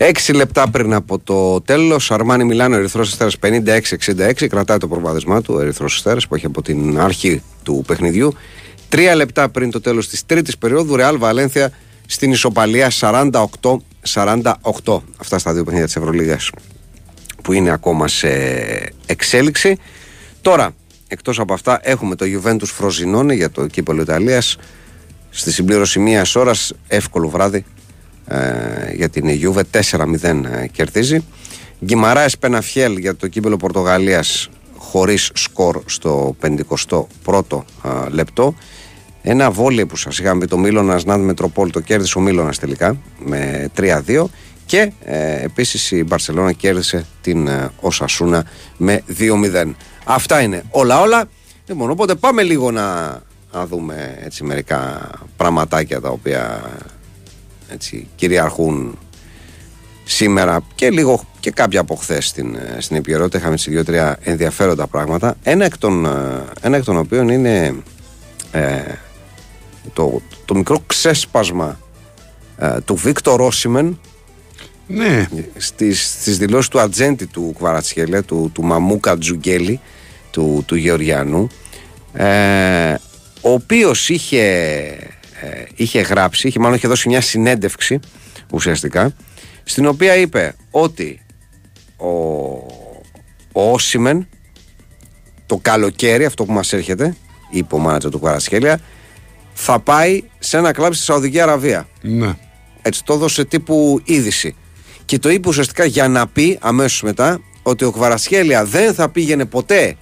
Έξι λεπτά πριν από το τέλος, Αρμάνι Μιλάνο, Ερυθρός Αστέρας 56-66. Κρατάει το προβάδισμά του ο Ερυθρός Αστέρας που έχει από την αρχή του παιχνιδιού. Τρία λεπτά πριν το τέλος της τρίτης περίοδου, Ρεάλ Βαλένθια στην ισοπαλία 48-48. Αυτά στα δύο παιχνίδια της Ευρωλίγας που είναι ακόμα σε εξέλιξη. Τώρα, εκτός από αυτά, έχουμε το Juventus Frosinone για το κύπελο Ιταλίας στη συμπλήρωση μίας ώρας, εύκολο βράδυ ε, για την Juve 4-0 ε, κερδίζει. Γκυμαράες Πεναφιέλ για το κύπελο Πορτογαλίας χωρίς σκορ στο 51ο ε, λεπτό. Ένα βόλιο που σας είχαμε πει το Μίλωνας Νάντ Μετροπόλ το κέρδισε ο Μίλωνας τελικά με 3-2 και ε, επίσης η Μπαρσελόνα κέρδισε την ε, Οσασούνα με 2-0. Αυτά είναι όλα όλα. Λοιπόν, οπότε πάμε λίγο να, να δούμε έτσι μερικά πραγματάκια τα οποία έτσι, κυριαρχούν σήμερα και λίγο και κάποια από χθες στην, ε, στην επικαιρότητα. Είχαμε σε δύο-τρία ενδιαφέροντα πράγματα. Ένα εκ των, ε, ένα εκ των οποίων είναι ε, το, το μικρό ξέσπασμα του Βίκτορ Όσιμεν ναι. στις, στις δηλώσεις του ατζέντη του Κβαρατσχέλε, του, του Μαμούκα Τζουγκέλη, του, του Γεωργιανού, ο οποίος είχε ε, είχε γράψει, είχε μάλλον είχε δώσει μια συνέντευξη ουσιαστικά, στην οποία είπε ότι ο, ο Όσιμεν το καλοκαίρι, αυτό που μας έρχεται, είπε ο μάνατζερ του Κουαρασχέλια, θα πάει σε ένα κλαμπ στη Σαουδική Αραβία. Ναι. Έτσι το έδωσε τύπου είδηση. Και το είπε ουσιαστικά για να πει αμέσως μετά ότι ο Κβαρασχέλια δεν θα πήγαινε ποτέ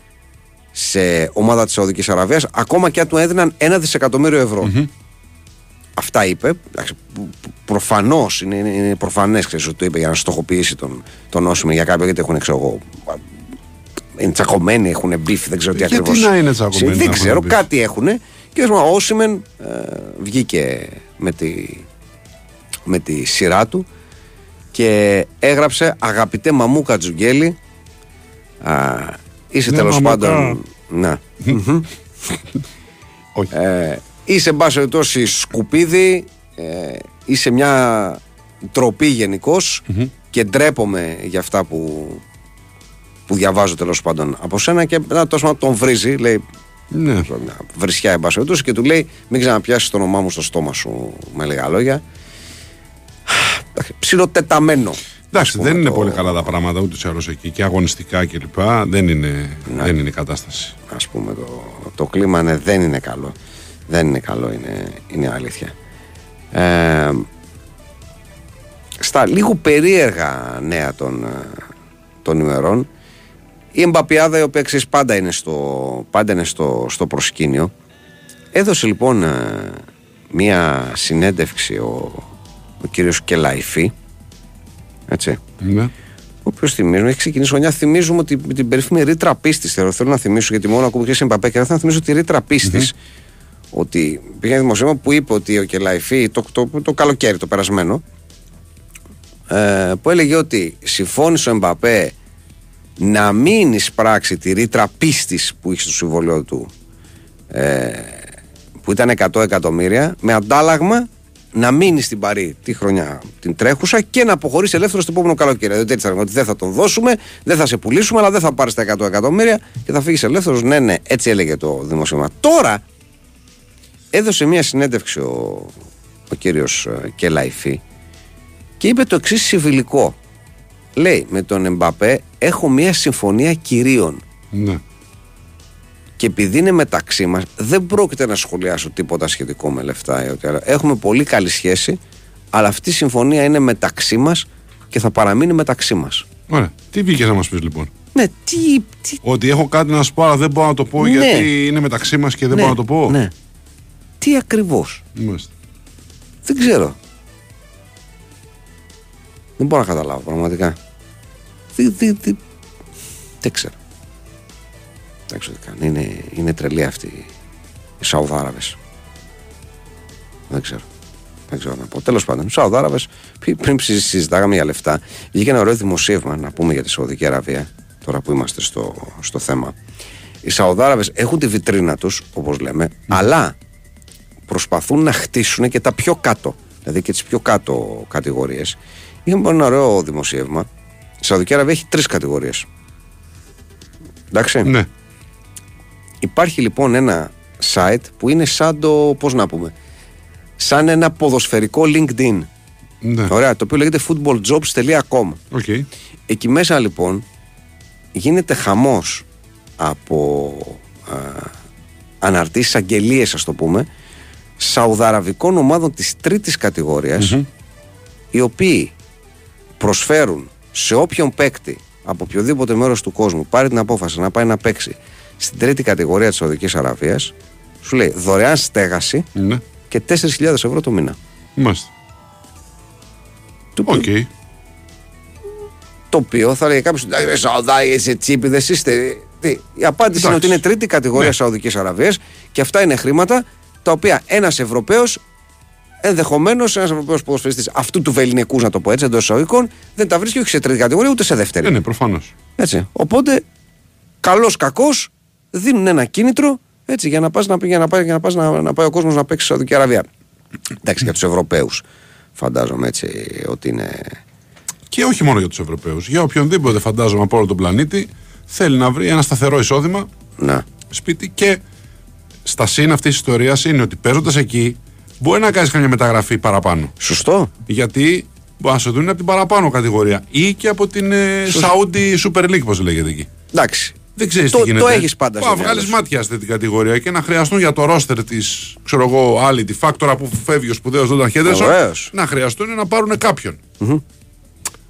σε ομάδα της Σαουδικής Αραβίας ακόμα και αν του έδιναν ένα δισεκατομμύριο Αυτά είπε. Προφανώς είναι, είναι προφανές ότι το είπε για να στοχοποιήσει τον, τον Όσιμεν για κάποιο γιατί έχουν ξέρω εγώ. Είναι τσακωμένοι, έχουν μπίφ, δεν ξέρω τι ακριβώς. Γιατί να είναι τσακωμένοι. Δεν ξέρω, κάτι έχουν. Και ο Όσιμεν ε, βγήκε με τη, με τη σειρά του και έγραψε αγαπητέ Μαμού Κατζουγγέλη. είσαι ναι, τέλος πάντων. Να. Όχι. Ε, Είσαι εν πάση περιπτώσει σκουπίδι, ε, είσαι μια τροπή και ντρέπομαι για αυτά που, που διαβάζω τέλος πάντων από σένα και μετά τόσο τον βρίζει, λέει ναι. βρισιά εν πάση περιπτώσει και του λέει μην ξαναπιάσεις το όνομά μου στο στόμα σου με λίγα λόγια. Ψιλοτεταμένο. Εντάξει, δεν είναι πολύ καλά τα πράγματα ούτε σε εκεί και αγωνιστικά κλπ. Δεν είναι, ναι. δεν είναι η κατάσταση. Α πούμε το, το κλίμα ναι, δεν είναι καλό. Δεν είναι καλό, είναι, είναι αλήθεια. Ε, στα λίγο περίεργα νέα των, ε, των ημερών, η Εμπαπιάδα, η οποία ξέρεις πάντα είναι στο, πάντα είναι στο, στο προσκήνιο, έδωσε λοιπόν ε, μία συνέντευξη ο, ο κύριος Κελαϊφή, έτσι, ναι. ο οποίος θυμίζουμε, έχει ξεκινήσει χρονιά. Θυμίζουμε ότι με την περίφημη ρήτρα πίστης. Θέλω, θέλω να θυμίσω, γιατί μόνο ακούω και σε Εμπαπέ και δεν θα θυμίσω τη ρήτρα ότι πήγε ένα δημοσίευμα που είπε ότι ο Κελαϊφή το, το, το, καλοκαίρι το περασμένο ε, που έλεγε ότι συμφώνησε ο Εμπαπέ να μην εισπράξει τη ρήτρα πίστης που είχε στο συμβολίο του ε, που ήταν 100 εκατομμύρια με αντάλλαγμα να μείνει στην Παρή τη χρονιά την τρέχουσα και να αποχωρήσει ελεύθερος στο επόμενο καλοκαίρι. Δηλαδή έτσι ότι δεν θα τον δώσουμε, δεν θα σε πουλήσουμε, αλλά δεν θα πάρεις τα 100 εκατομμύρια και θα φύγεις ελεύθερος. Ναι, ναι, έτσι έλεγε το δημοσίευμα. Τώρα έδωσε μια συνέντευξη ο, ο κύριος ε, Κελαϊφή και είπε το εξής συμβιλικό. Λέει με τον Εμπαπέ έχω μια συμφωνία κυρίων. Ναι. Και επειδή είναι μεταξύ μας δεν πρόκειται να σχολιάσω τίποτα σχετικό με λεφτά. Έχουμε πολύ καλή σχέση αλλά αυτή η συμφωνία είναι μεταξύ μας και θα παραμείνει μεταξύ μας. Ωραία. Τι βγήκες να μας πεις λοιπόν; Ναι, τι, τι... Ότι έχω κάτι να σου πω αλλά δεν μπορώ να το πω ναι. γιατί είναι μεταξύ μας και δεν ναι, μπορώ να το πω. Ναι. Τι ακριβώς. Δεν ξέρω. Δεν μπορώ να καταλάβω πραγματικά. Δεν, δεν, δεν, δεν ξέρω. Δεν ξέρω τι κάνει. Είναι, είναι τρελή αυτή οι Σαουδάραβες. Δεν ξέρω. Δεν ξέρω να πω. Τέλος πάντων, οι Σαουδάραβε, πριν συζητάγαμε για λεφτά, βγήκε ένα ωραίο δημοσίευμα να πούμε για τη Σαουδική Αραβία, τώρα που είμαστε στο, στο θέμα. Οι Σαουδάραβες έχουν τη βιτρίνα τους, όπως λέμε, αλλά προσπαθούν να χτίσουν και τα πιο κάτω, δηλαδή και τις πιο κάτω κατηγορίες. Είχαμε πάρει ένα ωραίο δημοσίευμα. Η Σαουδική Αραβία έχει τρεις κατηγορίες. Εντάξει. Ναι. Υπάρχει λοιπόν ένα site που είναι σαν το. Πώς να πούμε. Σαν ένα ποδοσφαιρικό LinkedIn. Ναι. Ωραία, το οποίο λέγεται footballjobs.com. Οκ. Εκεί μέσα λοιπόν γίνεται χαμός από α, αναρτήσεις, αγγελίες ας το πούμε σαουδαραβικών ομάδων της τρίτης κατηγορίας, οι οποίοι προσφέρουν σε όποιον παίκτη από οποιοδήποτε μέρος του κόσμου πάρει την απόφαση να πάει να παίξει στην τρίτη κατηγορία της Σαουδικής Αραβίας σου λέει δωρεάν στέγαση Ναι. και 4.000 ευρώ το μήνα. Μάλιστα. Το Οκ. οποίο- Το οποίο θα λέει κάποιος: Εντάξει, Σαουδάραβες είστε, τσίπηδες είστε. Τι. Η απάντηση είναι ότι Εντάξει. είναι τρίτη κατηγορία Ναι. Σαουδικής Αραβίας και αυτά είναι χρήματα τα οποία ένας Ευρωπαίος, ενδεχομένως ένας Ευρωπαίος ποδοσφαιριστής αυτού του βεληνικού, να το πω έτσι, εντός εισαγωγικών, δεν τα βρίσκει όχι σε τρίτη κατηγορία ούτε σε δεύτερη. Ναι, ναι, προφανώς. Έτσι. Οπότε, καλός κακός, δίνουν ένα κίνητρο έτσι, για να, πας, να, για να, πάει, για να, πας, να, να πάει ο κόσμος να παίξει στη Σαουδική Αραβία. Εντάξει, για τους Ευρωπαίους φαντάζομαι έτσι ότι είναι. Και όχι μόνο για τους Ευρωπαίους. Για οποιονδήποτε φαντάζομαι από όλο τον πλανήτη θέλει να βρει ένα σταθερό εισόδημα Να. σπίτι και στα σύν αυτής της ιστορίας είναι ότι παίζοντας εκεί μπορεί να κάνεις καμιά μεταγραφή παραπάνω. Σωστό. Γιατί μπορεί να σου δουν από την παραπάνω κατηγορία ή και από την ε, Saudi Super League, πώς λέγεται εκεί. Εντάξει. Δεν ξέρεις Το- τι γίνεται. το έχεις πάντα στο Μπορεί να μυαλό βγάλεις σου. μάτια σε αυτή την κατηγορία και να χρειαστούν για το ρόστερ της, ξέρω εγώ, άλλη, τη φάκτορα που φεύγει ο σπουδαίος Ζόνταν Χέντερσον, Βεβαίως. να χρειαστούν να πάρουν κάποιον.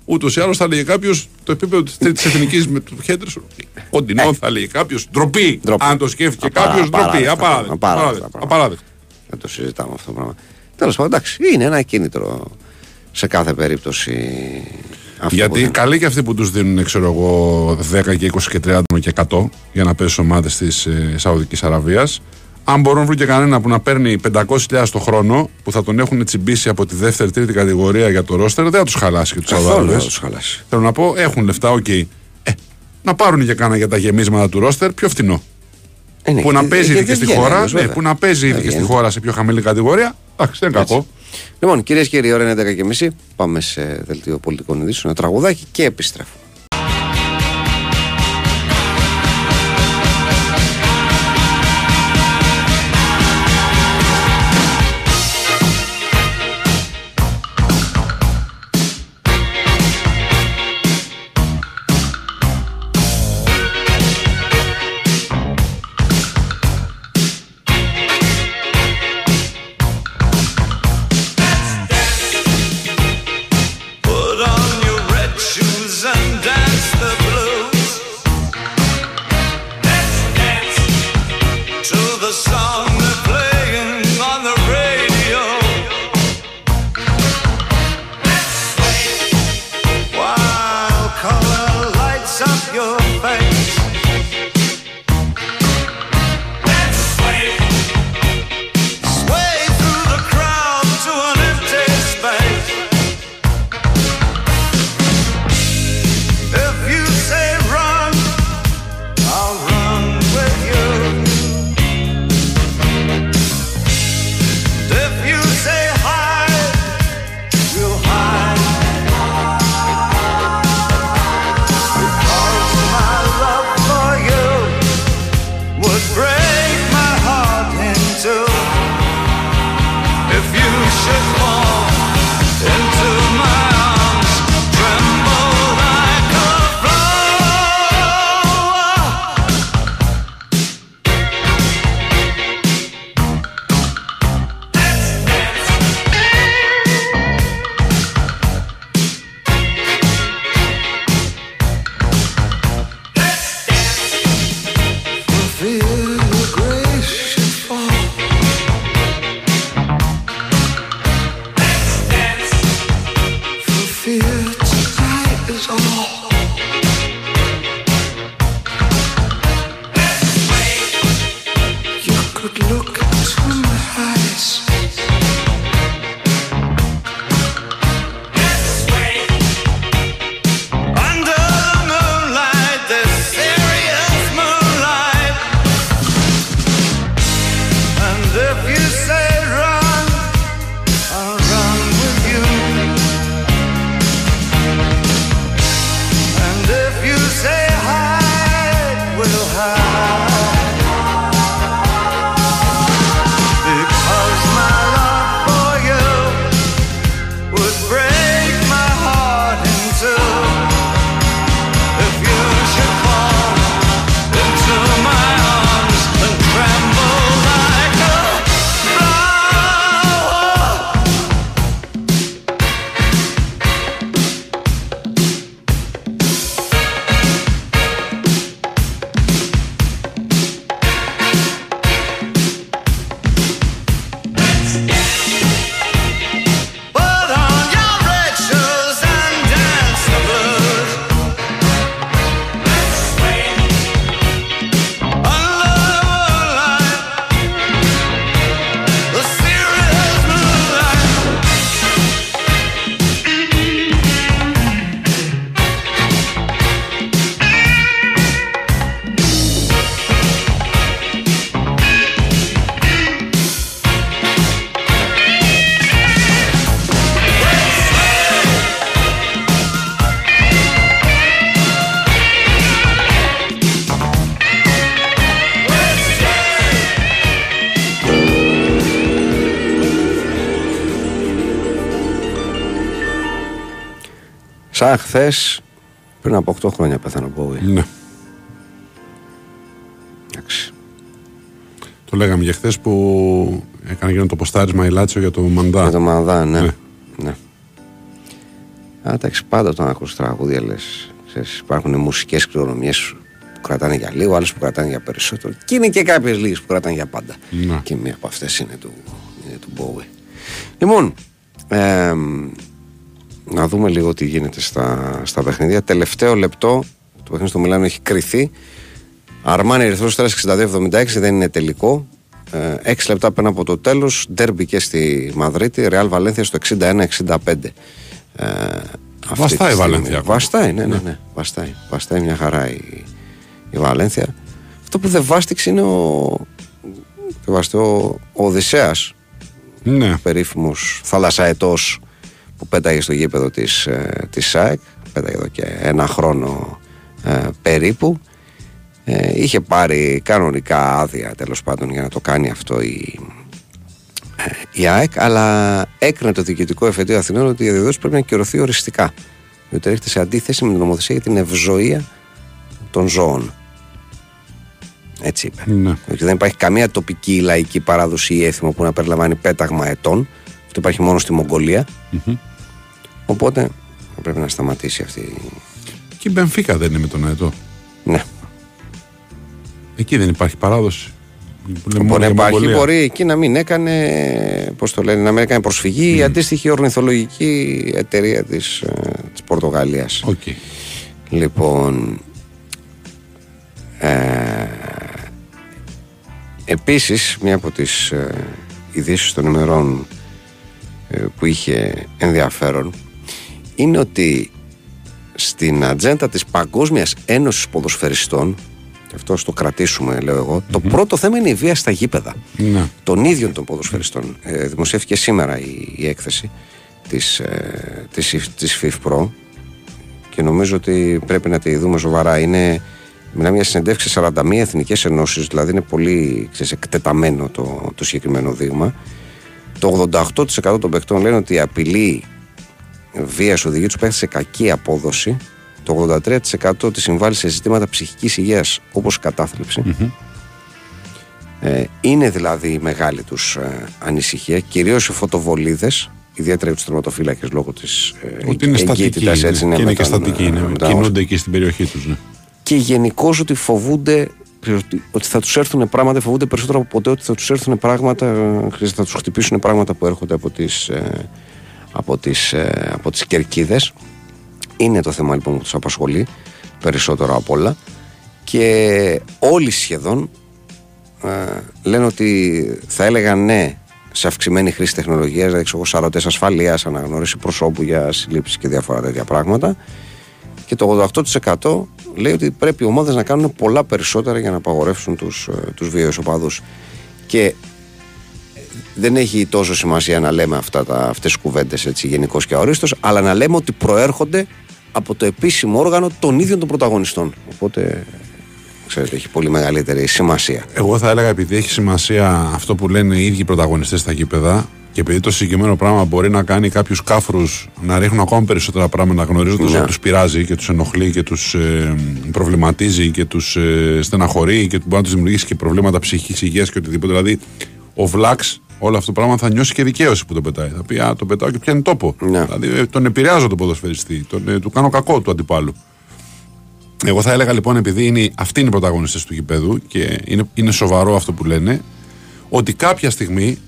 Ούτως ή άλλως θα λέγε κάποιος το επίπεδο της τρίτης εθνικής με του Χέντερσον. Κοντινό θα 'λεγε κάποιος. Ντροπή. Ε. Ντροπή. Αν το σκέφτηκε Απαρα- κάποιος, ντροπή. απαράδεκτα Απαράδεκτο. πράγματα. Απαράδεκτο. Απαράδεκτο. Δεν το συζητάμε αυτό το πράγμα. Τέλος πάντων, εντάξει, είναι ένα κίνητρο σε κάθε περίπτωση. Αυτό που Γιατί δεν- καλοί και αυτοί που τους δίνουν, ξέρω εγώ, 10 και 20 και 30 και 100 για να παίζουν ομάδες της ε, Σαουδικής Αραβίας. Αν μπορούν να βρουν και κανένα που να παίρνει 500.000 το χρόνο, που θα τον έχουν τσιμπήσει από τη δεύτερη, τρίτη κατηγορία για το ρόστερ, δεν θα τους χαλάσει και τους Καθόλου Σαουδάραβες. δεν θα τους χαλάσει. Θέλω να πω, έχουν λεφτά, οκ. Ε, να πάρουν και κάνα για τα γεμίσματα του ρόστερ πιο φθηνό. Ε, ναι, που να και- παίζει και ήδη και δεν στη βγαίνει χώρα. αλλιώς, Ναι, βέβαια. που να παίζει ήδη Δεν και στη βγαίνει. χώρα σε πιο χαμηλή κατηγορία. Εντάξει, δεν είναι κακό. Λοιπόν, κυρίες και κύριοι, η ώρα είναι 10.30. Πάμε σε δελτίο πολιτικών ειδήσεων, ένα τραγουδάκι και επιστρέφουμε. Should Σαν χθες, πριν από 8 χρόνια πέθανε ο Μπόουι. Ναι. Εντάξει. Το λέγαμε για χθες που έκανε εκείνο το ποστάρισμα η Λάτσιο για το Μαντά. Με το Μανδά, ναι. Ναι. ναι. Α, εντάξει, πάντα όταν ακούς τραγούδια λες, ξέρεις, υπάρχουν μουσικές κληρονομιές που κρατάνε για λίγο, άλλες που κρατάνε για περισσότερο. Και είναι και κάποιες λίγες που κρατάνε για πάντα. Ναι. Και μία από αυτές είναι του, είναι του Bowie. Λοιπόν, εμ, να δούμε λίγο τι γίνεται στα, στα παιχνίδια. Τελευταίο λεπτό, το παιχνίδι στο Μιλάνο έχει κρυθεί. Αρμάνι Ερυθρός Στέρας 62-76 δεν είναι τελικό. Ε, 6 λεπτά πριν από το τέλος, ντέρμπι και στη Μαδρίτη, Ρεάλ Βαλένθια στο 61-65. Ε, αυτή Βαστάει τη η στιγμή. Βαλένθια ακόμα. Βαστάει, ναι, ναι, ναι. Βαστάει. Βαστάει μια χαρά η, η Βαλένθια. Αυτό που δεν βάστηξε είναι ο, δεν βάστε, ο, ο Οδυσσέας, Ναι. περίφημος θαλασσαετός που πέταγε στο γήπεδο της, ε, της ΣΑΕΚ πέταγε εδώ και ένα χρόνο ε, περίπου ε, είχε πάρει κανονικά άδεια τέλος πάντων για να το κάνει αυτό η, ε, η ΑΕΚ αλλά έκρινε το διοικητικό εφετείο Αθηνών ότι η διαδόση πρέπει να κυρωθεί οριστικά διότι έρχεται σε αντίθεση με την νομοθεσία για την ευζοία των ζώων έτσι είπε ναι. ότι δεν υπάρχει καμία τοπική λαϊκή παράδοση ή έθιμο που να περιλαμβάνει πέταγμα ετών. Αυτό υπάρχει μόνο στη μογγολια Οπότε θα πρέπει να σταματήσει αυτή. Και η Μπενφίκα δεν είναι με τον Αετό. Ναι. Εκεί δεν υπάρχει παράδοση. Που λέμε Μπορεί μόνο να για υπάρχει, Μογγολία. μπορεί εκεί να μην έκανε, πώς το λένε, να μην έκανε προσφυγή η αντίστοιχη ορνηθολογική εταιρεία της, ε, της Πορτογαλίας. ΟΚ. Λοιπόν, ε, επίσης μία από τις ε, ειδήσεις των ημερών ε, που είχε ενδιαφέρον είναι ότι στην ατζέντα της Παγκόσμιας Ένωσης Ποδοσφαιριστών και αυτό ας το κρατήσουμε λέω εγώ το πρώτο θέμα είναι η βία στα γήπεδα Ναι. των ίδιων των ποδοσφαιριστών. Ε, δημοσιεύτηκε σήμερα η, η έκθεση της, ε, της, της FIFPro και νομίζω ότι πρέπει να τη δούμε σοβαρά. Είναι, μιλάμε για συνεντεύξει σε 41 εθνικές ενώσεις, δηλαδή είναι πολύ ξέρεις, εκτεταμένο το, το συγκεκριμένο δείγμα. Το 88% των παιχτών λένε ότι η απειλή βίας οδηγεί τους παίχτες σε κακή απόδοση. Το 83% τη συμβάλλει σε ζητήματα ψυχικής υγείας όπως η κατάθλιψη. Ε, είναι δηλαδή η μεγάλη τους ε, ανησυχία, κυρίως οι φωτοβολίδες, ιδιαίτερα για τους τερματοφύλακες λόγω της ε, Ότι είναι στατική. εγκύτητας, είναι. έτσι, ναι, και είναι με και τον, στατική. ε, Ναι. με τα Κινούνται εκεί στην περιοχή τους. Ναι. και γενικώς ότι φοβούνται ότι, ότι θα τους έρθουν πράγματα, φοβούνται περισσότερο από ποτέ ότι θα τους έρθουν πράγματα, ε, θα τους χτυπήσουν πράγματα που έρχονται από τις από τις, ε, από τις κερκίδες. Είναι το θέμα λοιπόν που τους απασχολεί περισσότερο απ' όλα και όλοι σχεδόν ε, λένε ότι θα έλεγαν ναι σε αυξημένη χρήση τεχνολογίας, δηλαδή ξέρω εγώ, σαρωτές ασφαλείας, αναγνώριση προσώπου για συλλήψεις και διάφορα τέτοια πράγματα και το 88% λέει ότι πρέπει οι ομάδες να κάνουν πολλά περισσότερα για να απαγορεύσουν τους, ε, τους βίαιους οπαδούς. Και δεν έχει τόσο σημασία να λέμε αυτά τα, αυτές τις κουβέντες έτσι γενικώς και αορίστως αλλά να λέμε ότι προέρχονται από το επίσημο όργανο των ίδιων των πρωταγωνιστών. Οπότε ξέρετε έχει πολύ μεγαλύτερη σημασία. Εγώ θα έλεγα επειδή έχει σημασία αυτό που λένε οι ίδιοι πρωταγωνιστές στα γήπεδα και επειδή το συγκεκριμένο πράγμα μπορεί να κάνει κάποιους κάφρους να ρίχνουν ακόμα περισσότερα πράγματα γνωρίζοντας Ναι. ότι τους πειράζει και τους ενοχλεί και τους ε, προβληματίζει και τους ε, στεναχωρεί και μπορεί να τους δημιουργήσει και προβλήματα ψυχική υγείας και οτιδήποτε. Δηλαδή, ο Βλάξ όλο αυτό το πράγμα θα νιώσει και δικαίωση που το πετάει. Θα πει Α, το πετάω και πιάνει τόπο. Ναι. Δηλαδή, ε, τον επηρεάζω τον ποδοσφαιριστή, τον, ε, του κάνω κακό του αντιπάλου. Εγώ θα έλεγα λοιπόν, επειδή είναι, αυτοί είναι οι πρωταγωνιστές του γηπέδου και είναι, είναι σοβαρό αυτό που λένε, ότι κάποια στιγμή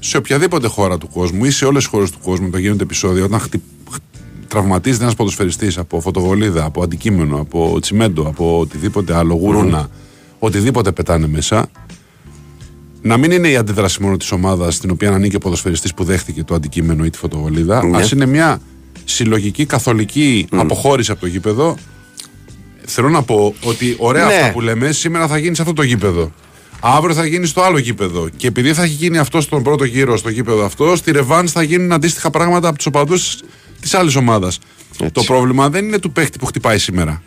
σε οποιαδήποτε χώρα του κόσμου ή σε όλες τις χώρες του κόσμου που γίνονται επεισόδια, όταν χτυ... χ- τραυματίζεται ένας ποδοσφαιριστής από φωτοβολίδα, από αντικείμενο, από τσιμέντο, από οτιδήποτε άλλο, γουρούνα, οτιδήποτε πετάνε μέσα, να μην είναι η αντίδραση μόνο της ομάδας στην οποία ανήκει ο ποδοσφαιριστής που δέχτηκε το αντικείμενο ή τη φωτοβολίδα, Ναι. ας είναι μια συλλογική καθολική αποχώρηση από το γήπεδο. Θέλω να πω ότι ωραία Ναι. αυτά που λέμε, σήμερα θα γίνει σε αυτό το γήπεδο. Αύριο θα γίνει στο άλλο γήπεδο. Και επειδή θα έχει γίνει αυτό στον πρώτο γύρο στο γήπεδο αυτό, στη Ρεβάν θα γίνουν αντίστοιχα πράγματα από τους οπαδούς της άλλης ομάδας. Το πρόβλημα δεν είναι του παίχτη που χτυπάει σήμερα.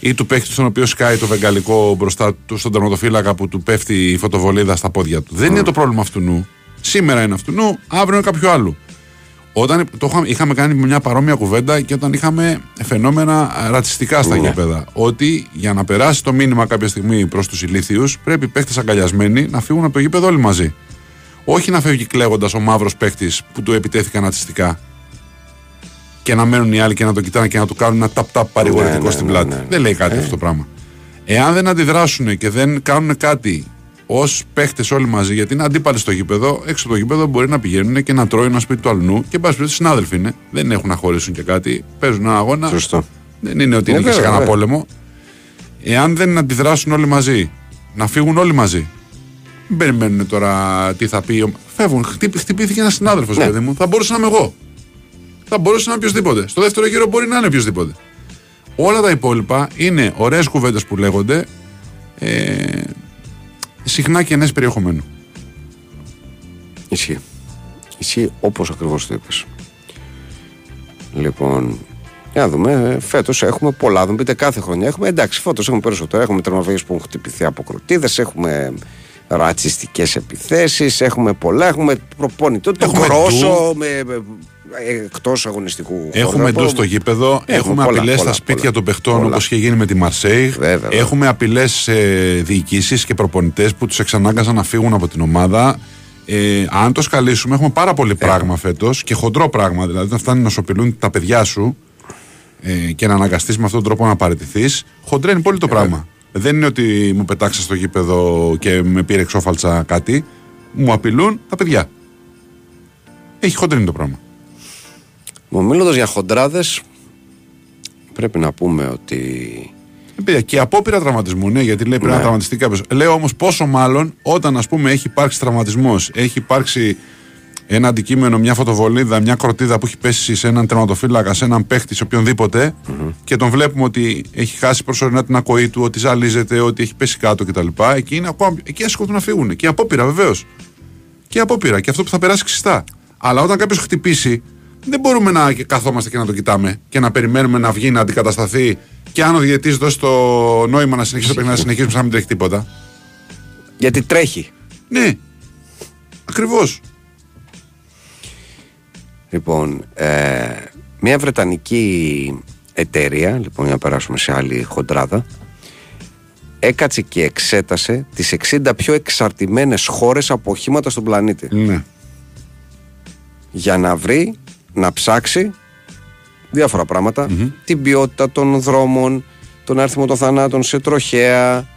Ή του παίχτη στον οποίο σκάει το βεγγαλικό μπροστά του στον τερματοφύλακα που του πέφτει η φωτοβολίδα στα πόδια του. Δεν είναι το πρόβλημα αυτού νου. Σήμερα είναι αυτού νου, αύριο είναι κάποιου άλλου. Όταν το είχαμε, είχαμε κάνει μια παρόμοια κουβέντα και όταν είχαμε φαινόμενα ρατσιστικά στα Ναι. γήπεδα. Ότι για να περάσει το μήνυμα κάποια στιγμή προς τους ηλίθιους, πρέπει οι παίχτες αγκαλιασμένοι να φύγουν από το γήπεδο όλοι μαζί. Όχι να φεύγει κλαίγοντας ο μαύρος παίχτης που του επιτέθηκαν ρατσιστικά και να μένουν οι άλλοι και να το κοιτάνε και να του κάνουν ένα ταπ-ταπ παρηγορητικό ναι, στην ναι, πλάτη. ναι, ναι. Δεν λέει κάτι αυτό το πράγμα. Εάν δεν αντιδράσουν και δεν κάνουν κάτι ως παίχτες όλοι μαζί, γιατί είναι αντίπαλοι στο γήπεδο, έξω από το γήπεδο μπορεί να πηγαίνουν και να τρώει ένα σπίτι του αλλού και εν πάση περιπτώσει συνάδελφοι είναι. Δεν έχουν να χωρίσουν και κάτι. Παίζουν ένα αγώνα. Σωστό. Δεν είναι ότι Ναι, είναι και σε βέβαια, κανένα βέβαια. πόλεμο. Εάν δεν αντιδράσουν όλοι μαζί, να φύγουν όλοι μαζί. Μην περιμένουν τώρα τι θα πει. ο- Φεύγουν. Χτύπη- χτυπήθηκε ένας συνάδελφος, Ναι. παιδί μου. Θα μπορούσε να είμαι εγώ. Θα μπορούσε να είναι οποιοδήποτε. Στο δεύτερο γύρο μπορεί να είναι οποιοδήποτε. Όλα τα υπόλοιπα είναι ωραίες κουβέντες που λέγονται. Ε, συχνά κενέ περιεχομένου. Ισχύει. Ισχύει όπως ακριβώς το είπες. Λοιπόν, για να δούμε. Φέτος έχουμε πολλά. Δεν πείτε κάθε χρονιά. Έχουμε εντάξει, φέτος έχουμε περισσότερο. Έχουμε τερματοφύγε που έχουν χτυπηθεί από κροτίδες. Έχουμε ρατσιστικές επιθέσεις. Έχουμε πολλά. Έχουμε προπονητό. Το Έχουμε κρόσο με, με, εκτός αγωνιστικού χώρου. Έχουμε Από- εντός στο γήπεδο, έχουμε πολλά, απειλές στα πολλά, σπίτια πολλά. των παιχτών Πολλά. όπως είχε γίνει με τη Μαρσέη. Βέβαια, βέβαια. Έχουμε απειλές σε διοικήσεις και προπονητές που τους εξανάγκασαν να φύγουν από την ομάδα. Ε, αν το σκαλίσουμε, έχουμε πάρα πολύ πράγμα φέτος και χοντρό πράγμα. Δηλαδή, όταν φτάνει να σου απειλούν τα παιδιά σου ε, και να αναγκαστείς με αυτόν τον τρόπο να παραιτηθείς, χοντρένει πολύ το πράγμα. Δεν είναι ότι μου πετάξα στο γήπεδο και με πήρε εξόφαλτσα κάτι. Μου απειλούν τα παιδιά. Έχει χοντρένει το πράγμα. Μιλώντας για χοντράδες, πρέπει να πούμε ότι. Ε, Παιδιά, και απόπειρα τραυματισμού, ναι, γιατί λέει πρέπει να Ναι. τραυματιστεί κάποιος. Λέω όμως πόσο μάλλον όταν ας πούμε έχει υπάρξει τραυματισμός, έχει υπάρξει ένα αντικείμενο, μια φωτοβολίδα, μια κροτίδα που έχει πέσει σε έναν τερματοφύλακα, σε έναν παίχτη, σε οποιονδήποτε, και τον βλέπουμε ότι έχει χάσει προσωρινά την ακοή του, ότι ζαλίζεται, ότι έχει πέσει κάτω κτλ. Εκεί είναι ακόμα. Εκεί άσχολο να φύγουν. Και η απόπειρα βεβαίως. Και η απόπειρα. Και αυτό που θα περάσει ξιστά. Αλλά όταν κάποιος χτυπήσει, δεν μπορούμε να καθόμαστε και να το κοιτάμε και να περιμένουμε να βγει, να αντικατασταθεί και αν ο διαιτή δώσει το νόημα να συνεχίσει το παιχνίδι, να συνεχίσουμε σαν να μην τρέχει τίποτα. Γιατί τρέχει. Ναι. Ακριβώς. Λοιπόν, ε, μια βρετανική εταιρεία, λοιπόν, για να περάσουμε σε άλλη χοντράδα, έκατσε και εξέτασε τις 60 πιο εξαρτημένες χώρες από οχήματα στον πλανήτη. Ναι. Για να βρει, να ψάξει διάφορα πράγματα, την ποιότητα των δρόμων, τον αριθμό των θανάτων σε τροχέα,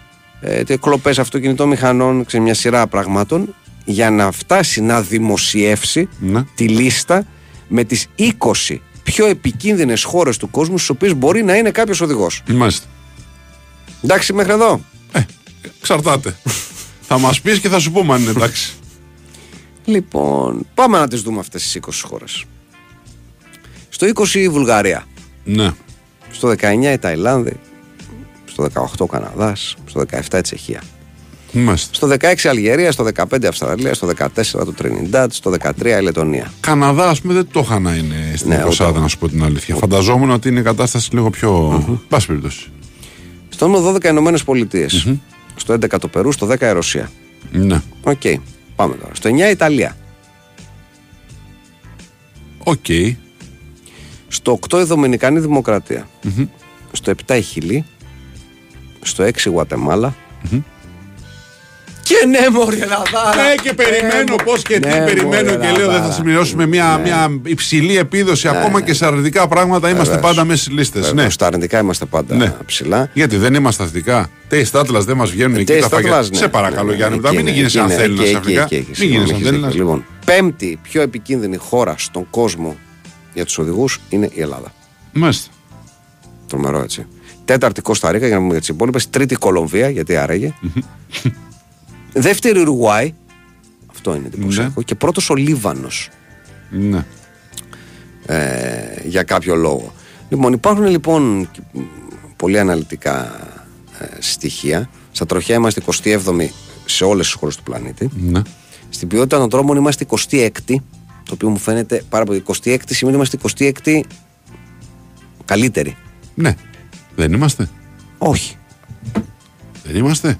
ε, τε- κλοπές αυτοκινητομηχανών, ξέρεις, μια σειρά πραγμάτων, για να φτάσει να δημοσιεύσει Ναι. τη λίστα με τις 20 πιο επικίνδυνες χώρες του κόσμου στις οποίες μπορεί να είναι κάποιος οδηγός. Μάλιστα. Εντάξει μέχρι εδώ. Ε, εξαρτάται. θα μας πεις και θα σου πούμε αν είναι εντάξει. Λοιπόν, πάμε να τις δούμε αυτές τις 20 χώρες. Στο 20 η Βουλγαρία. ναι. Στο 19 η Ταϊλάνδη. Στο 18 ο Καναδάς. Στο 17 η Τσεχία. Μάλιστα. Στο 16 η Αλγερία. Στο 15 η Αυστραλία. Στο 14 το Τρινιντάτ. Στο 13 η Λετωνία. Καναδά, ας πούμε, δεν το είχα να είναι στην Ναι, ναι, ούτε να σου πω την αλήθεια. Φανταζόμουν ότι είναι η κατάσταση λίγο πιο. Πάση περιπτώσει. Στο νούμερο 12 οι Ηνωμένες Πολιτείες. Στο 11 το Περού. Στο 10 η Ρωσία. Ναι. Οκ. Πάμε τώρα. Στο 9 η Ιταλία. Οκ. Στο 8 η Δομινικανή Δημοκρατία. Στο 7 η Χιλή. Στο 6 η Γουατεμάλα Και ναι, μωρή Ελλάδα. Ναι, και περιμένω πώς και τι Ναι, περιμένω μωρέ, και λέω δεν θα Ελλαδάρα. συμπληρώσουμε μια, μια υψηλή επίδοση. Ακόμα και σε αρνητικά πράγματα είμαστε Βεβαίως. πάντα μέσα στις λίστες. Βέβαια, Ναι. Στα αρνητικά είμαστε πάντα Ναι. ψηλά. Γιατί δεν είμαστε αθλητικά. Τέι Άτλα δεν μας βγαίνουν εκεί Τέις τα φαγιά. Άτλας, ναι. Σε παρακαλώ, Ναι, Γιάννη, εκεί μου, μην είναι, γίνει εκεί αν είναι, θέλει εκεί, να εκεί, εκεί, εκεί, Μην συγγνώμη, γίνει αν έχεις θέλει δίκιο. Λοιπόν, πέμπτη πιο επικίνδυνη χώρα στον κόσμο για τους οδηγούς είναι η Ελλάδα. Μάλιστα. Τρομερό έτσι. Τέταρτη Κώστα Ρίκα για να πούμε για τις υπόλοιπες. Τρίτη Κολομβία, γιατί άραγε. Δεύτερη Ουρουγουάη. Αυτό είναι εντυπωσιακό. Και πρώτος ο Λίβανος. Ναι. Ε, για κάποιο λόγο. Λοιπόν, υπάρχουν λοιπόν και, μ, πολύ αναλυτικά ε, στοιχεία. Στα τροχιά είμαστε 27η σε όλες τις χώρες του πλανήτη. ναι. Στην ποιότητα των δρόμων είμαστε 26η, το οποίο μου φαίνεται πάρα πολύ. 26η σημαίνει ότι είμαστε 26η καλύτερη. Ναι. Δεν είμαστε. Όχι. Δεν είμαστε.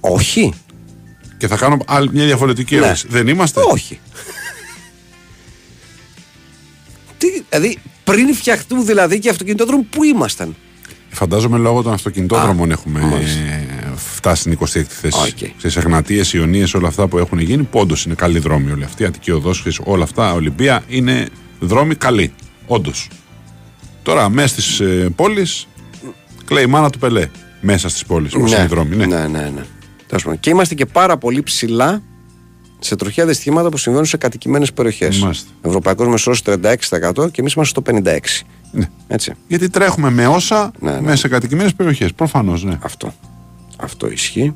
Όχι. Και θα κάνω άλλη μια διαφορετική Ναι. ερώτηση. Δεν είμαστε. Όχι. Τι, δηλαδή, πριν φτιαχτούν δηλαδή και αυτοκινητόδρομοι, πού ήμασταν; Φαντάζομαι λόγω των αυτοκινητόδρομων Α, έχουμε μάλιστα. Ε, φτάσει στην 26η θέση. Οκ. Στις Εγνατίες, Ιωνίες, όλα αυτά που έχουν γίνει, όντως είναι καλοί δρόμοι όλοι αυτοί. Αττική Οδός, όλα αυτά, Ολυμπία είναι δρόμοι καλοί. Όντως. Τώρα, μέσα στις ε, πόλεις, κλαίει η μάνα του Πελέ. Μέσα στις πόλεις, όπως είναι οι δρόμοι. Ναι. ναι, ναι, ναι. Τέλος πάντων. Και είμαστε και πάρα πολύ ψηλά σε τροχιά δυστυχήματα που συμβαίνουν σε κατοικημένες περιοχές. Μάλιστα. Ευρωπαϊκός μεσόρο 36% και εμείς είμαστε στο 56%. Ναι. Έτσι. Γιατί τρέχουμε με όσα Ναι, ναι. μέσα σε κατοικημένες περιοχές. Προφανώς, ναι. Αυτό. Αυτό ισχύει.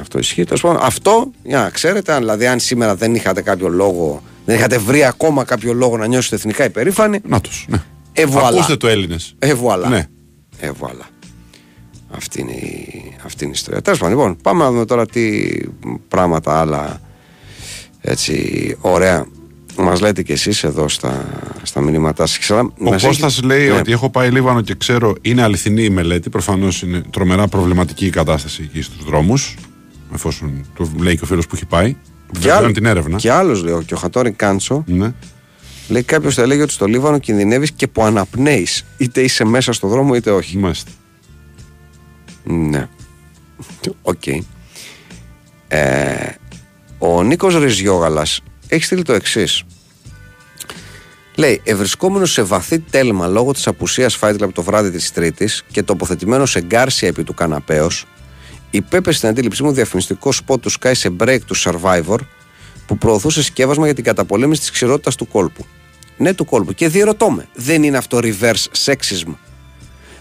Αυτό ισχύει. Τέλος πάντων, αυτό, για να ξέρετε, αν, δηλαδή, αν σήμερα δεν είχατε κάποιο λόγο, δεν είχατε βρει ακόμα κάποιο λόγο να νιώσετε εθνικά υπερήφανοι, Να τους. Ναι. Ε, voilà. Ακούστε το Έλληνες. ε, βουαλά. Ναι. Ε, βουαλά. Αυτή είναι, η, αυτή είναι η ιστορία. Τέλος πάντων, λοιπόν, πάμε να δούμε τώρα τι πράγματα άλλα έτσι ωραία μας λέτε κι εσείς εδώ στα, στα μηνύματά σας. Ο Κώστας λέει Ναι. ότι έχω πάει Λίβανο και ξέρω είναι αληθινή η μελέτη. Προφανώς είναι τρομερά προβληματική η κατάσταση εκεί στους δρόμους. Εφόσον το λέει και ο φίλος που έχει πάει. Βεβαιώνει την έρευνα. Και άλλος λέω, και ο Χατόρι Κάντσο Ναι. λέει: Κάποιος θα 'λεγε ότι στο Λίβανο κινδυνεύεις και που αναπνέεις. Είτε είσαι μέσα στο δρόμο είτε όχι. Μάλιστα. Ναι. Οκ. Ε, ο Νίκος Ριζιόγαλας έχει στείλει το εξής. Λέει, ευρισκόμενος σε βαθύ τέλμα λόγω της απουσίας Fight Club το βράδυ της Τρίτης και τοποθετημένος σε εγκάρσια επί του καναπέως, υπέπεσε στην αντίληψή μου διαφημιστικό σποτ του Σκάι σε break του Survivor που προωθούσε σκεύασμα για την καταπολέμηση της ξηρότητας του κόλπου. Ναι, του κόλπου. Και διερωτώ με, δεν είναι αυτό reverse sexism;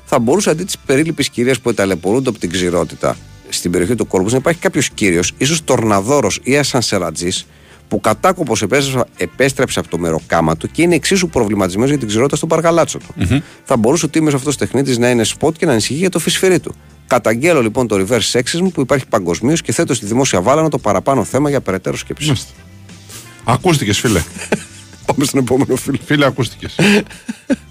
Θα μπορούσε αντί της περίληπη κυρίας που ταλαιπωρούνται από την ξηρότητα στην περιοχή του κόλπου να υπάρχει κάποιος κύριος, ίσως τορναδόρος ή ασανσερατζής, που κατάκοπος επέστρεψε, επέστρεψε από το μεροκάμα του και είναι εξίσου προβληματισμένος για την ξηρότητα στον παρκαλάτσο του. Θα μπορούσε ο τίμιος αυτός τεχνίτης να είναι σποτ και να ανησυχεί για το φυσφυρί του. Καταγγέλλω λοιπόν το reverse sexism που υπάρχει παγκοσμίως και θέτω στη δημόσια βάλανα το παραπάνω θέμα για περαιτέρω σκέψη. Μάλιστα. Ακούστηκες, φίλε. Πάμε στον επόμενο φίλο. φίλε, ακούστηκες.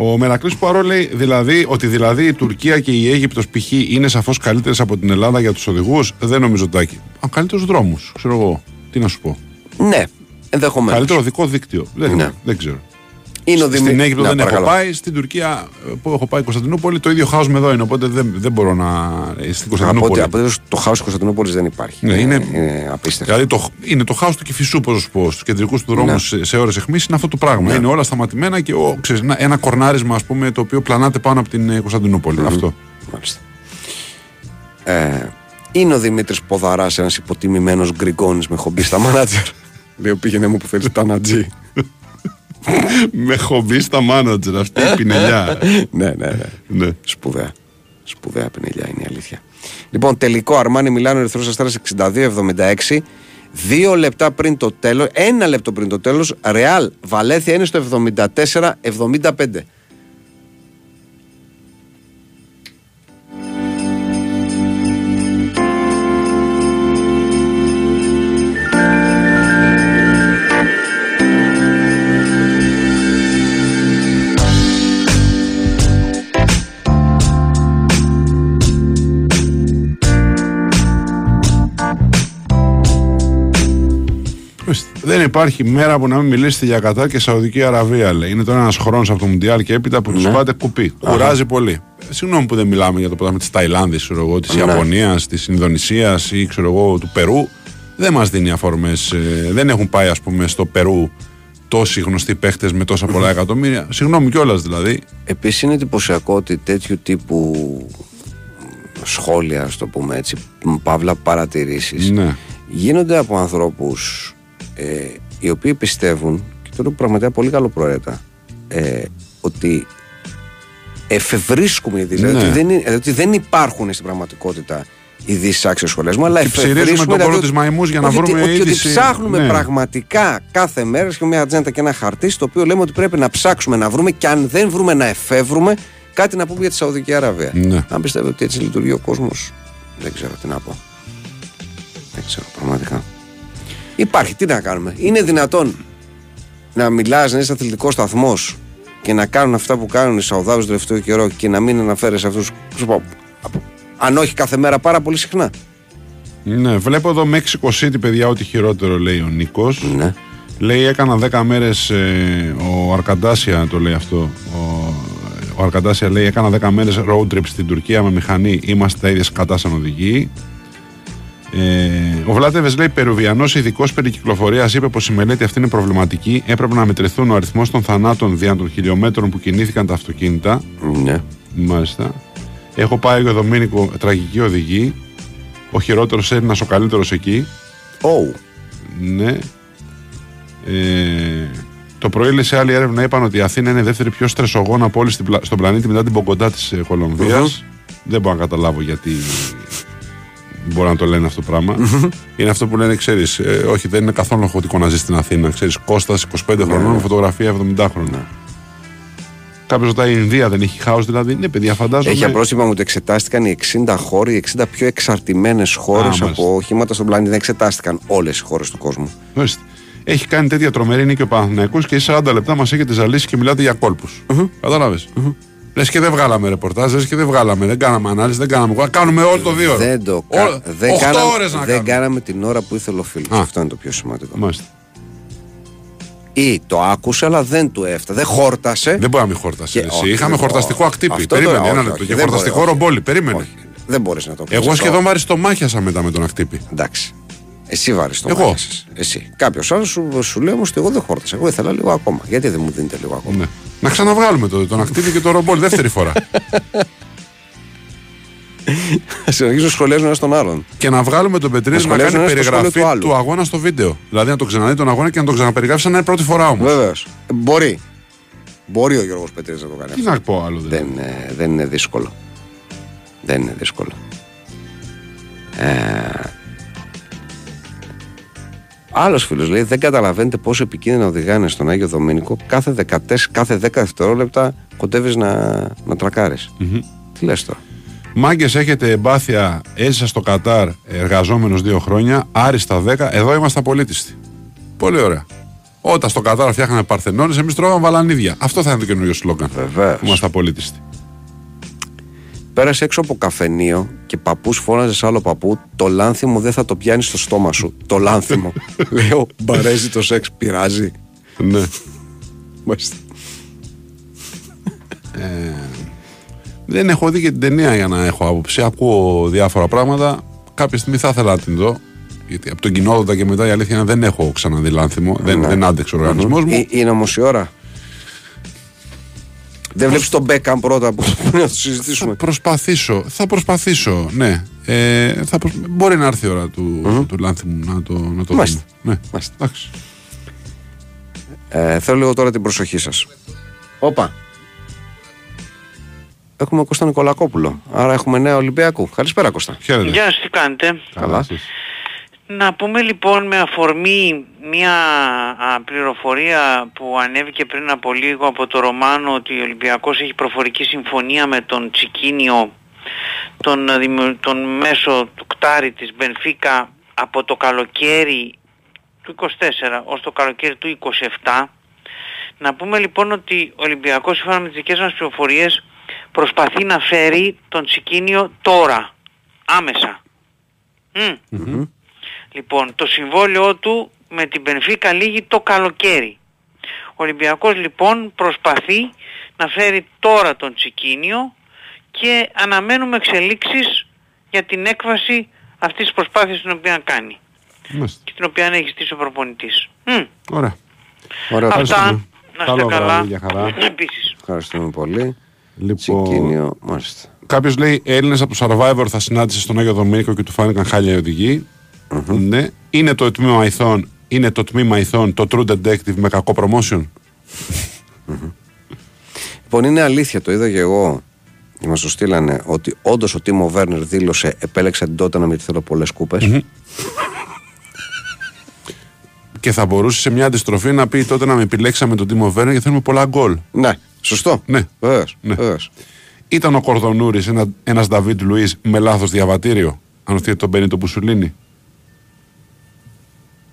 Ο Μερακλής Πουαρό λέει δηλαδή, ότι δηλαδή η Τουρκία και η Αίγυπτος π.χ. είναι σαφώς καλύτερες από την Ελλάδα για τους οδηγούς. Δεν νομίζω τάκι. Α, καλύτερους δρόμους, ξέρω εγώ. Τι να σου πω. Ναι, ενδεχομένως. Καλύτερο οδικό δίκτυο. Δεν, Ναι. δεν ξέρω. Είναι ο Στην Δημη- Αίγυπτο Ναι, δεν έχω παρακαλώ. πάει. Στην Τουρκία ε, που έχω πάει Κωνσταντινούπολη το ίδιο χάος με εδώ είναι. Οπότε δεν, δεν μπορώ να. ε, Στην Από Κωνσταντινούπολη. ό,τι- από ό,τι το χάος της Κωνσταντινούπολης δεν υπάρχει. Ναι, είναι- απίστευτο. Δηλαδή το, είναι το χάος του Κυφισού, πώς σου πω, στους κεντρικούς του δρόμους Ναι. σε, σε ώρες αιχμής είναι αυτό το πράγμα. Ναι. Είναι όλα σταματημένα και ο, ξέρεις, ένα, ένα κορνάρισμα, ας πούμε, το οποίο πλανάται πάνω από την ε, Κωνσταντινούπολη. Αυτό. Μάλιστα. Ε, είναι ο Δημήτρης Ποδαράς, ένας υποτιμημένος γκριγκόνης με χομπή στα μάνατζερ. Λέει, πήγαινε μου που θέλεις τα νατζή. Με χομπή στα μάνατζερ αυτή η πινελιά. ναι, ναι, ναι. ναι. Σπουδαία. Σπουδαία πινελιά είναι η αλήθεια. Λοιπόν, τελικό Αρμάνι Μιλάνο Ερυθρός Αστέρας 62-76. Δύο λεπτά πριν το τέλος, ένα λεπτό πριν το τέλος, Ρεάλ Βαλέθια είναι στο 74-75. Δεν υπάρχει μέρα που να μην μιλήσετε για Κατάρ και Σαουδική Αραβία, λέει. Είναι τώρα ένας χρόνος από το Μουντιάλ και έπειτα που τους Ναι. πάτε κουπί. Κουράζει πολύ. Ε, Συγγνώμη που δεν μιλάμε για το πρωτάθλημα της Ταϊλάνδης, της Ναι. Ιαπωνίας, της Ινδονησίας ή ξέρω εγώ, του Περού. Δεν μας δίνει αφορμές. δεν έχουν πάει, ας πούμε, στο Περού τόσοι γνωστοί παίχτες με τόσα πολλά εκατομμύρια. Συγγνώμη κιόλας δηλαδή. Επίσης είναι εντυπωσιακό ότι τέτοιου τύπου σχόλια, ας το πούμε έτσι, παύλα παρατηρήσεις, Ναι. γίνονται από ανθρώπους ε, οι οποίοι πιστεύουν, και το λέω πραγματικά πολύ καλοπροαίρετα, ε, ότι εφευρίσκουμε ειδήσει. Ναι. Δηλαδή, ότι δεν, είναι- ότι δεν υπάρχουν στην πραγματικότητα ειδήσει άξιο σχολιασμού, αλλά Και ψηρίζουμε εφευρίσκουμε. τον δηλαδή κόλλο ότι- της μαϊμούς για να όχι, ότι- βρούμε ότι, ότι είδηση. ψάχνουμε Ναι. πραγματικά κάθε μέρα και μια ατζέντα και ένα χαρτί, στο οποίο λέμε ότι πρέπει να ψάξουμε να βρούμε και αν δεν βρούμε να εφεύρουμε κάτι να πούμε για τη Σαουδική Αραβία. Ναι. Αν πιστεύετε ότι έτσι λειτουργεί ο κόσμος, δεν ξέρω τι να πω. Δεν ξέρω πραγματικά. Υπάρχει, τι να κάνουμε. Είναι δυνατόν να μιλάς, να είσαι αθλητικός σταθμός και να κάνουν αυτά που κάνουν οι Σαουδάβε το τελευταίο καιρό και να μην αναφέρει αυτούς. Αν όχι κάθε μέρα, πάρα πολύ συχνά. Ναι, βλέπω εδώ Mexico City, παιδιά, ό,τι χειρότερο λέει ο Νίκος. Ναι. Λέει έκανα 10 μέρες ε, ο Αρκαντάσια το λέει αυτό. Ο, ο Αρκαντάσια λέει έκανα 10 μέρες road trip στην Τουρκία με μηχανή. Είμαστε τα ίδια σκατά σαν οδηγοί. Ε, ο Βλάτεβες λέει: Περουβιανός ειδικός περί κυκλοφορίας είπε πως η μελέτη αυτή είναι προβληματική. Έπρεπε να μετρηθούν ο αριθμός των θανάτων δια των χιλιόμετρων που κινήθηκαν τα αυτοκίνητα. Ναι. Μάλιστα. Έχω πάει ο Δομήνικο, τραγική οδηγή. Ο χειρότερος Έλληνας, ο καλύτερος εκεί. Oh. Ναι. Ε, το πρωί λέει, σε άλλη έρευνα είπαν ότι η Αθήνα είναι η δεύτερη πιο στρεσογόνα πόλη στην πλα- στον πλανήτη μετά την Μπογκοντά της κολομβια Μμμ. Δεν μπορώ να καταλάβω γιατί μπορεί να το λένε αυτό το πράγμα. είναι αυτό που λένε, ξέρεις, όχι δεν είναι καθόλου οχωτικό να ζεις στην Αθήνα. Ξέρεις, Κώστας 25 χρονών, με φωτογραφία 70 χρόνια. Κάποιος ρωτάει, η Ινδία δεν έχει χάος, δηλαδή; Ναι, παιδιά, φαντάζομαι. Έχει απρόσημα μου ότι εξετάστηκαν οι 60 χώροι, οι 60 πιο εξαρτημένες χώρες μάλιστα. από οχήματα στον πλανήτη. Δεν εξετάστηκαν όλες οι χώρες του κόσμου. Ορίστε. Έχει κάνει τέτοια τρομερή νίκη ο Παναθηναϊκός και 40 λεπτά μας έχετε ζαλίσει και μιλάτε για κόλπους. Κατάλαβε. Λες και δεν βγάλαμε ρεπορτάζ, λες και δεν βγάλαμε, δεν κάναμε ανάλυση, δεν κάναμε. Κάνουμε όλο το δύο ώρο. Δεν το Όλο- κα... δεν, οχτώ κάναμε, ώρες να δεν κάνουμε. κάναμε την ώρα που ήθελε ο φίλος. Α. Αυτό είναι το πιο σημαντικό. Μάλιστα. Ή το άκουσε, αλλά δεν του έφτασε. Δεν χόρτασε. Δεν μπορεί να μην χόρτασε. Και- Εσύ. όχι, Είχαμε δεν χορταστικό μπορώ. ακτύπη. Αυτό Περίμενε τώρα, ένα όχι, λεπτό. όχι, Και δεν χορταστικό μπορεί. ρομπόλι. Περίμενε. Όχι, δεν μπορείς να το πεις. Εγώ σχεδόν βαριστομάχιασα μετά με τον ακτύπη. Εντάξει. Εσύ βάρει το Εγώ. μάχεσαι. Εσύ. Κάποιος άλλος σου, σου λέει όμως ότι εγώ δεν χόρτασα. Εγώ ήθελα λίγο ακόμα. Γιατί δεν μου δίνετε λίγο ακόμα; Ναι. Να ξαναβγάλουμε το, τον ακτύπη και τον ρομπόλι δεύτερη φορά. Συνεχίζω να σχολιάζω ένας τον άλλον. και να βγάλουμε τον Πετρίδη να σχολιάζω κάνει ένας στο περιγραφή σχόλιο του άλλου. του αγώνα στο βίντεο. Δηλαδή να το ξαναδεί τον αγώνα και να τον ξαναπεριγράψει σαν να είναι πρώτη φορά όμως. Βεβαίως. Μπορεί. Μπορεί ο Γιώργος Πετρίδης να το κάνει Τι αυτό. να πω άλλο δηλαδή. Δεν, είναι- δεν είναι δύσκολο. Δεν είναι δύσκολο. Ε, Άλλος φίλος λέει: Δεν καταλαβαίνετε πόσο επικίνδυνα οδηγάνε στον Άγιο Δομήνικο. Κάθε, 14, κάθε 10 δευτερόλεπτα κοντεύεις να, να τρακάρεις Τι λες τώρα; Μάγκες, έχετε εμπάθεια. Έζησα στο Κατάρ εργαζόμενος δύο χρόνια. Άριστα 10. Εδώ είμαστε απολίτιστοι. Πολύ ωραία. Όταν στο Κατάρ φτιάχναμε παρθενώνες, εμείς τρώγαμε βαλανίδια. Αυτό θα είναι το καινούριο σλόγγαν. Βεβαίως. Που είμαστε απολίτιστοι. Πέρασε έξω από καφενείο και παππούς φώναζε σε άλλο παππού: Το λάνθι μου δεν θα το πιάνεις στο στόμα σου. Το λάνθι μου. Λέω: Μπαρέζει το σεξ, πειράζει. ναι. Μάλιστα. Δεν έχω δει και την ταινία για να έχω άποψη. Ακούω διάφορα πράγματα. Κάποια στιγμή θα ήθελα να την δω. Γιατί από τον κοινόδοντα και μετά η αλήθεια είναι δεν έχω ξαναδεί λάνθιμο. Δεν, δεν άντεξε ο οργανισμός μου. Ε, είναι όμως η ώρα. Δεν βλέπεις τον Μπέκαμ πρώτα που να το συζητήσουμε. Θα προσπαθήσω. Θα προσπαθήσω, ναι. Ε, θα προσ... Μπορεί να έρθει η ώρα του, του λάνθιμου να το, να το Μάλιστα. δούμε. Ναι. Μάλιστα. Εντάξει. Ε, θέλω λίγο τώρα την προσοχή σας. Όπα. Έχουμε Κώστα Νικολακόπουλο. Άρα έχουμε νέα Ολυμπιακού. Καλησπέρα Κώστα. Χαίρετε. Γεια σας, τι κάνετε; Καλά. εσείς. Να πούμε λοιπόν με αφορμή μια α, πληροφορία που ανέβηκε πριν από λίγο από το Ρωμάνο ότι ο Ολυμπιακός έχει προφορική συμφωνία με τον Τσικίνιο τον, α, δημιου- τον μέσο του κτάρι της Μπενφίκα από το καλοκαίρι του 24 ως το καλοκαίρι του 27 να πούμε λοιπόν ότι ο Ολυμπιακός σύμφωνα με τις δικές μας πληροφορίες προσπαθεί να φέρει τον Τσικίνιο τώρα, άμεσα. Μμ. Λοιπόν, το συμβόλαιό του με την Πενφύκα λύγει το καλοκαίρι. Ο Ολυμπιακός λοιπόν προσπαθεί να φέρει τώρα τον Τσικίνιο και αναμένουμε εξελίξεις για την έκβαση αυτής της προσπάθειας την οποία κάνει Μάλιστα. και την οποία έχεις στήσει ο προπονητής. Μμ. Ωραία. Ωραία. Αυτά, ευχαριστούμε. να Καλό είστε καλά. βράδυ, για χαρά. Επίσης. Ευχαριστούμε πολύ. Λοιπόν, Τσικίνιο. Μάλιστα. Κάποιος λέει Έλληνες από το Survivor θα συνάντησε στον Άγιο Δομήνικο και του φάνηκαν χάλια οι οδηγοί. Ναι. Είναι το τμήμα ηθών, είναι το τμήμα ηθών το True Detective με κακό promotion; Λοιπόν, είναι αλήθεια, το είδα και εγώ. Μας το στείλανε ότι όντως ο Τίμο Βέρνερ δήλωσε επέλεξα την τότε να μην θέλω πολλές κούπες. Και θα μπορούσε σε μια αντιστροφή να πει τότε να με επιλέξαμε τον Τίμο Βέρνερ και θέλουμε πολλά γκολ. Ναι, σωστό. Ναι. Βεβαίως. Ναι. Βεβαίως. Ήταν ο Κορδονούρης ένα ένας Νταβίτ Λουίς με λάθος διαβατήριο. Αν αυτή τον παίρνει το Πουσουλίνι.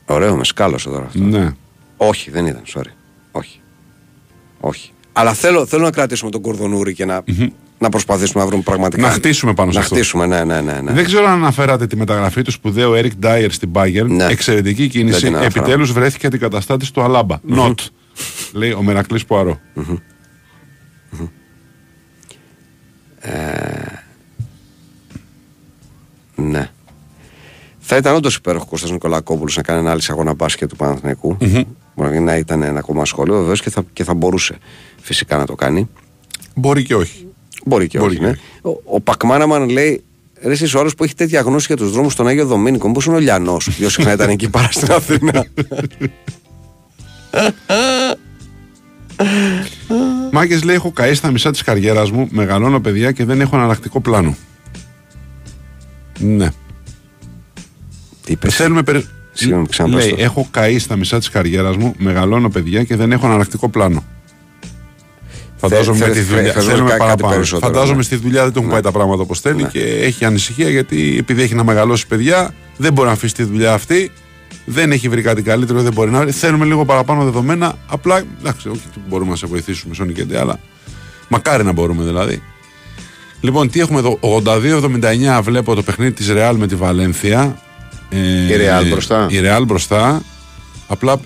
Ωραίο, με σκάλωσε τώρα αυτό. Ναι. Όχι, δεν ήταν, sorry. Όχι. Όχι. Αλλά θέλω, θέλω να κρατήσουμε τον Κορδονούρη και να. να προσπαθήσουμε να βρούμε πραγματικά. Να χτίσουμε πάνω σε να αυτό. χτίσουμε, ναι, ναι, ναι. ναι. Δεν ξέρω αν αναφέρατε τη μεταγραφή του σπουδαίου Eric Dyer στην Bayern. Ναι. Εξαιρετική Δεν κίνηση. την αναφέρα. Επιτέλους βρέθηκε αντικαταστάτης του Αλάμπα. Not. Λέει ο Μερακλής Πουαρό. Ναι. Θα ήταν όντως υπέροχο Κώστας Νικολακόπουλος να κάνει ανάλυση αγώνα μπάσκετ του παναθηναικου Μπορεί να ήταν ένα ακόμα σχόλιο βεβαίως και θα, και θα μπορούσε φυσικά να το κάνει. Μπορεί και όχι. Μπορεί και Μπορεί όχι. και Ναι. όχι. Ο, ο Πακμάναμαν λέει. Ρε εσείς ο άλλος που έχει τέτοια γνώση για τους δρόμους στον Άγιο Δομήνικο, μήπως είναι ο Λιανός, πιο συχνά ήταν εκεί παρά στην Αθήνα. Μάκες λέει: Έχω καεί στα μισά της καριέρας μου, μεγαλώνω παιδιά και δεν έχω αναλλακτικό πλάνο. Ναι. Τι είπες. Θέλουμε περι... Συγγνώμη, ξαναπες Λέει: το. Έχω καεί στα μισά της καριέρας μου, μεγαλώνω παιδιά και δεν έχω αναλλακτικό πλάνο. Φαντάζομαι θε- με τη θε- δουλειά. θέλουμε Θέλουμε κάτι παραπάνω. περισσότερο, Φαντάζομαι ναι. στη δουλειά δεν του έχουν πάει τα πράγματα όπως θέλει Ναι. και έχει ανησυχία γιατί επειδή έχει να μεγαλώσει παιδιά, δεν μπορεί να αφήσει τη δουλειά αυτή. Δεν έχει βρει κάτι καλύτερο, δεν μπορεί να βρει. Θέλουμε λίγο παραπάνω δεδομένα. Απλά, εντάξει, όχι ότι μπορούμε να σε βοηθήσουμε, Σόνι και ντε, αλλά μακάρι να μπορούμε δηλαδή. Λοιπόν, τι έχουμε εδώ; 82-79 βλέπω το παιχνίδι της Ρεάλ με τη Βαλένθια. Ε, Η Real μπροστά. Η Real μπροστά. Απλά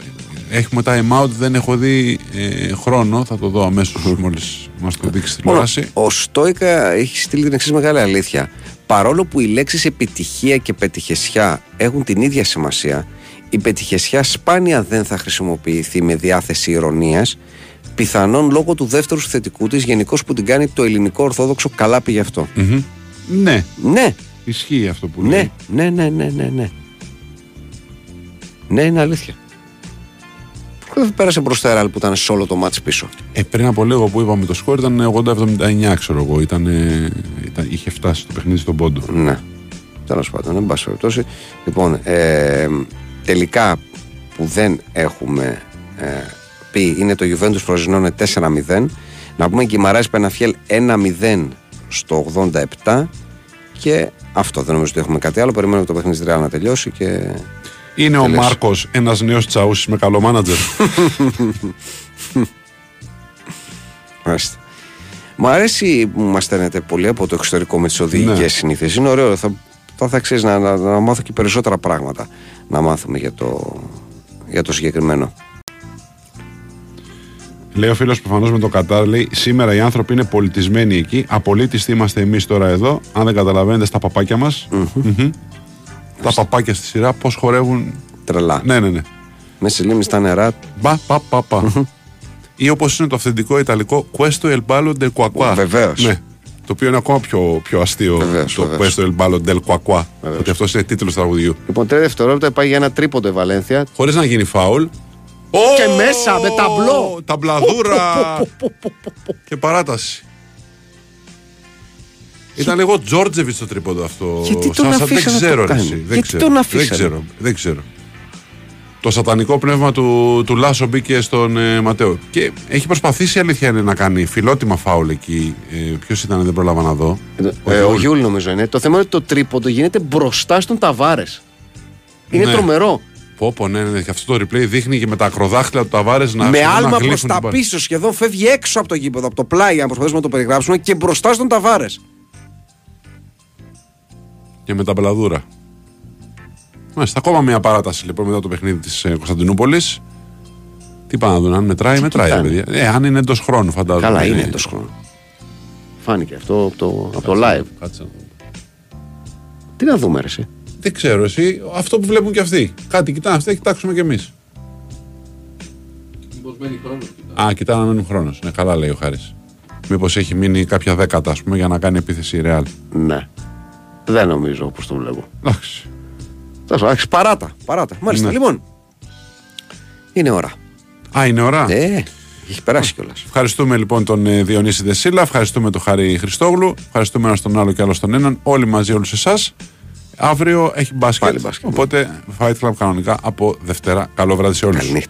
έχουμε time out, δεν έχω δει ε, χρόνο. Θα το δω αμέσως μόλις μας το δείξει στη Μόνο, τηλεόραση. ο Στόικα έχει στείλει την εξής μεγάλη αλήθεια. Παρόλο που οι λέξεις επιτυχία και πετυχεσιά έχουν την ίδια σημασία, η πετυχεσιά σπάνια δεν θα χρησιμοποιηθεί με διάθεση ηρωνίας, πιθανόν λόγω του δεύτερου θετικού της, γενικώς που την κάνει το ελληνικό ορθόδοξο καλά πήγε αυτό. Μμμ. Ναι, Ναι, ισχύει αυτό που ναι, λέει. ναι, ναι, ναι, ναι, ναι. Ναι, είναι αλήθεια. Δεν πέρασε μπροστά η Ρεάλ που ήταν σε όλο το μάτς πίσω. Ε, πριν από λίγο που είπαμε το σκορ ήταν 80-79, ξέρω εγώ. Ήταν, ήταν, είχε φτάσει το παιχνίδι στον πόντο. Ναι. Τέλος πάντων, εν πάση περιπτώσει. Λοιπόν, ε, τελικά που δεν έχουμε ε, πει είναι το Juventus Φροζινώνε 4-0. Να πούμε Γκυμαράς Πεναφιέλ 1-0 στο 87 και αυτό δεν νομίζω ότι έχουμε κάτι άλλο. Περιμένουμε το παιχνίδι της Real να τελειώσει και Είναι ο Τελείωσε. Μάρκος ένας νέος τσαούσης με καλό μάνατζερ. Μάλιστα. Μου αρέσει που μας στέλνετε πολύ από το εξωτερικό με τις οδηγικές Ναι. συνήθειες. Είναι ωραίο. Θα, θα, θα αξίζει να, να, να μάθω και περισσότερα πράγματα να μάθουμε για το, για το συγκεκριμένο. Λέει ο φίλος προφανώς με το Κατάρ, λέει σήμερα οι άνθρωποι είναι πολιτισμένοι εκεί. Απολύτιστοι είμαστε εμείς τώρα εδώ. Αν δεν καταλαβαίνετε στα παπάκια μας. Τα παπάκια στη σειρά πώς χορεύουν. Τρελά. Ναι, ναι, ναι. Μέσα στη λίμνη στα νερά. Μπα, πα, πα, πα. Ή όπως είναι το αυθεντικό ιταλικό Questo el ballo del Quaqua. Βεβαίως. Ναι. Το οποίο είναι ακόμα πιο, πιο αστείο. Βεβαίως, το βεβαίως. Questo el ballo del Quaqua. Ότι αυτός είναι τίτλος τραγουδιού. Λοιπόν, τρία δευτερόλεπτα πάει για ένα τρίποντο η Βαλένθια. Χωρίς να γίνει φάουλ. Και μέσα, με ταμπλό. Ταμπλαδούρα. και παράταση. Ήταν λίγο Τζόρτζεβιτς το τρίποντο αυτό. Γιατί τον Σάσα, αφήσανε δεν να ξέρω, το ρε, κάνει. εσύ. Δεν Γιατί ξέρω. τον δεν αφήσανε. ξέρω. Δεν ξέρω. Το σατανικό πνεύμα του, του Λάσο μπήκε στον ε, Ματέο. Και έχει προσπαθήσει η αλήθεια είναι να κάνει φιλότιμα φάουλ εκεί. Ε, Ποιος ήταν, δεν πρόλαβα να δω. Ε, ο Γιούλ νομίζω είναι. Το θέμα είναι ότι το τρίποντο γίνεται μπροστά στον Ταβάρες. Είναι Ναι. τρομερό. Πω, πω, ναι, ναι, ναι. Και αυτό το replay δείχνει και με τα ακροδάχτυλα του Ταβάρες να με σχεδόν να άλμα γλύφουν προς την τα μπάλα. πίσω σχεδόν φεύγει έξω από το γήπεδο, από το πλάι, αν προσπαθήσουμε να το περιγράψουμε, και μπροστά στον Ταβάρες. και με τα μπελαδούρα. Μάλιστα, ακόμα μια παράταση λοιπόν μετά το παιχνίδι της Κωνσταντινούπολης. Τι πάνε να δουν, αν μετράει, μετράει, κοιτάνε. παιδιά. Ε, αν είναι εντός χρόνου, φαντάζομαι. Καλά, είναι Ε, εντός χρόνου. Φάνηκε αυτό από το, από το live. κάτσε να δω. Τι να δούμε, ρε, εσύ. Δεν ξέρω εσύ, αυτό που βλέπουν και αυτοί. Κάτι κοιτάνε αυτοί, κοιτάξουμε κι εμείς. Α, κοιτάνε να μένουν χρόνος. Ναι, καλά λέει ο Χάρης. Μήπως έχει μείνει κάποια δέκατα, ας πούμε, για να κάνει επίθεση η Real. Ναι. Δεν νομίζω όπως το βλέπω. Εντάξει. Τέλος, εντάξει, παράτα, παράτα. Μάλιστα, Ναι. λοιπόν. Είναι ώρα. Α, είναι ώρα; Ε, έχει περάσει κιόλας. Ευχαριστούμε λοιπόν τον ε, Διονύση Δεσίλα, ευχαριστούμε τον Χάρη Χριστόγλου, ευχαριστούμε ένα τον άλλο και άλλο τον έναν, όλοι μαζί, όλους εσάς. Αύριο έχει μπάσκετ. Πάλι μπάσκετ, ναι. Οπότε Fight Club κανονικά από Δευτέρα. Καλό βράδυ σε όλους. Καληνύχτα.